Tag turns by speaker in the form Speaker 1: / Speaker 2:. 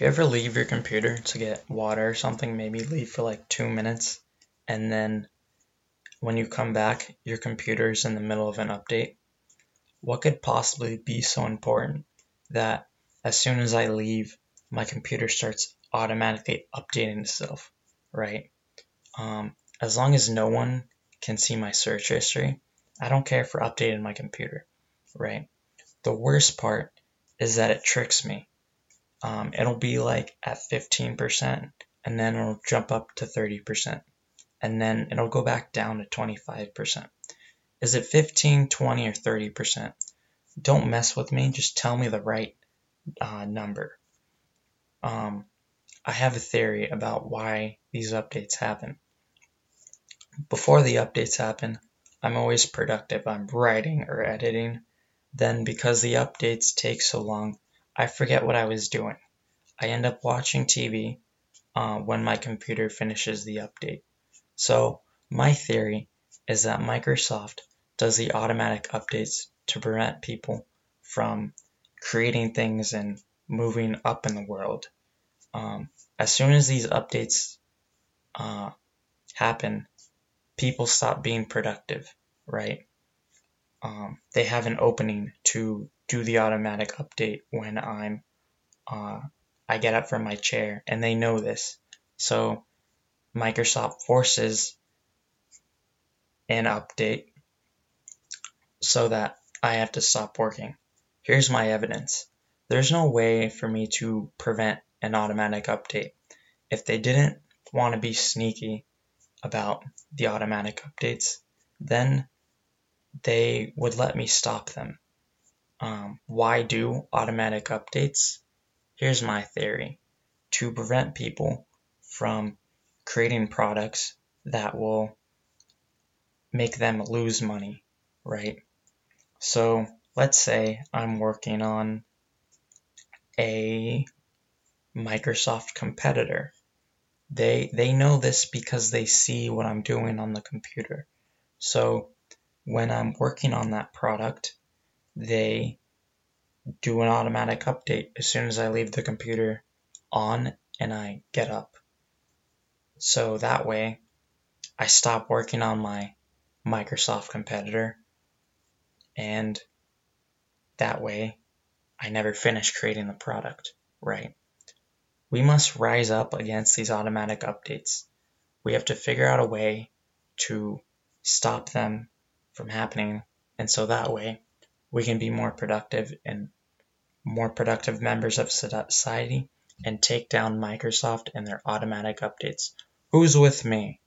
Speaker 1: You ever leave your computer to get water or something? Maybe leave for like two minutes, and then when you come back, your computer is in the middle of an update? What could possibly be so important that as soon as I leave, my computer starts automatically updating itself, right? Um, as long as no one can see my search history, I don't care for updating my computer, right? The worst part is that it tricks me. Um, it'll be like at 15% and then it'll jump up to 30% and then it'll go back down to 25%. Is it 15, 20, or 30%? Don't mess with me, just tell me the right uh, number. Um, I have a theory about why these updates happen. Before the updates happen, I'm always productive. I'm writing or editing. Then, because the updates take so long, I forget what I was doing. I end up watching TV uh, when my computer finishes the update. So, my theory is that Microsoft does the automatic updates to prevent people from creating things and moving up in the world. Um, as soon as these updates uh, happen, people stop being productive, right? Um, they have an opening to do the automatic update when I'm uh, I get up from my chair, and they know this. So Microsoft forces an update so that I have to stop working. Here's my evidence. There's no way for me to prevent an automatic update. If they didn't want to be sneaky about the automatic updates, then they would let me stop them. Um, why do automatic updates? Here's my theory to prevent people from creating products that will make them lose money, right? So let's say I'm working on a Microsoft competitor. They they know this because they see what I'm doing on the computer. So when I'm working on that product, they do an automatic update as soon as I leave the computer on and I get up. So that way I stop working on my Microsoft competitor and that way I never finish creating the product, right? We must rise up against these automatic updates. We have to figure out a way to stop them from happening, and so that way we can be more productive and more productive members of society and take down Microsoft and their automatic updates. Who's with me?